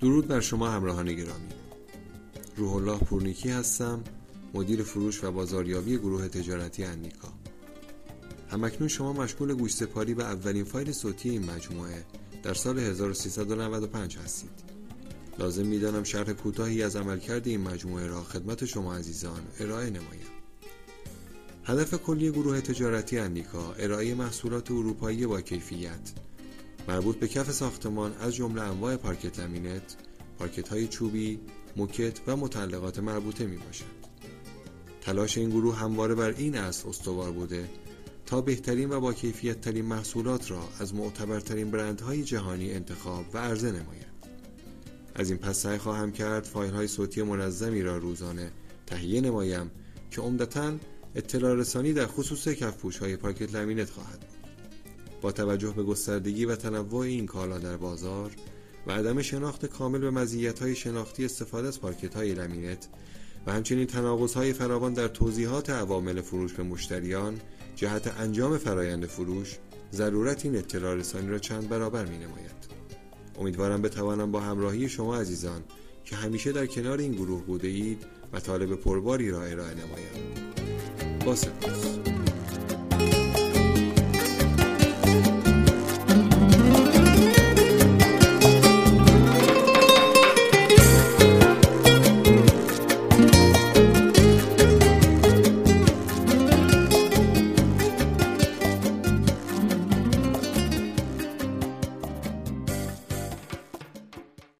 درود بر شما همراهان گرامی. روح الله پورنیکی هستم مدیر فروش و بازاریابی گروه تجارتی اندیکا همکنون شما مشغول گوش سپاری به اولین فایل صوتی این مجموعه در سال 1395 هستید. لازم می‌دانم شرح کوتاهی از عملکرد این مجموعه را خدمت شما عزیزان ارائه نمایم. هدف کلی گروه تجارتی اندیکا ارائه محصولات اروپایی با کیفیت مربوط به کف ساختمان از جمله انواع پارکت لمینت، پارکت های چوبی، موکت و متعلقات مربوطه می باشد. تلاش این گروه همواره بر این اصل استوار بوده تا بهترین و با کیفیت ترین محصولات را از معتبرترین برندهای جهانی انتخاب و عرضه نماید. از این پس سعی خواهم کرد فایل های صوتی منظمی را روزانه تهیه نمایم که عمدتا اطلاع رسانی در خصوص کفپوش های پارکت لمینت خواهد بود. با توجه به گستردگی و تنوع این کالا در بازار و عدم شناخت کامل به مزیت‌های شناختی استفاده از های لمینت و همچنین های فراوان در توضیحات عوامل فروش به مشتریان جهت انجام فرایند فروش ضرورت این اطلاع رسانی را چند برابر می نماید. امیدوارم بتوانم با همراهی شما عزیزان که همیشه در کنار این گروه بوده اید و طالب پرباری را ارائه نمایم. با سپاس.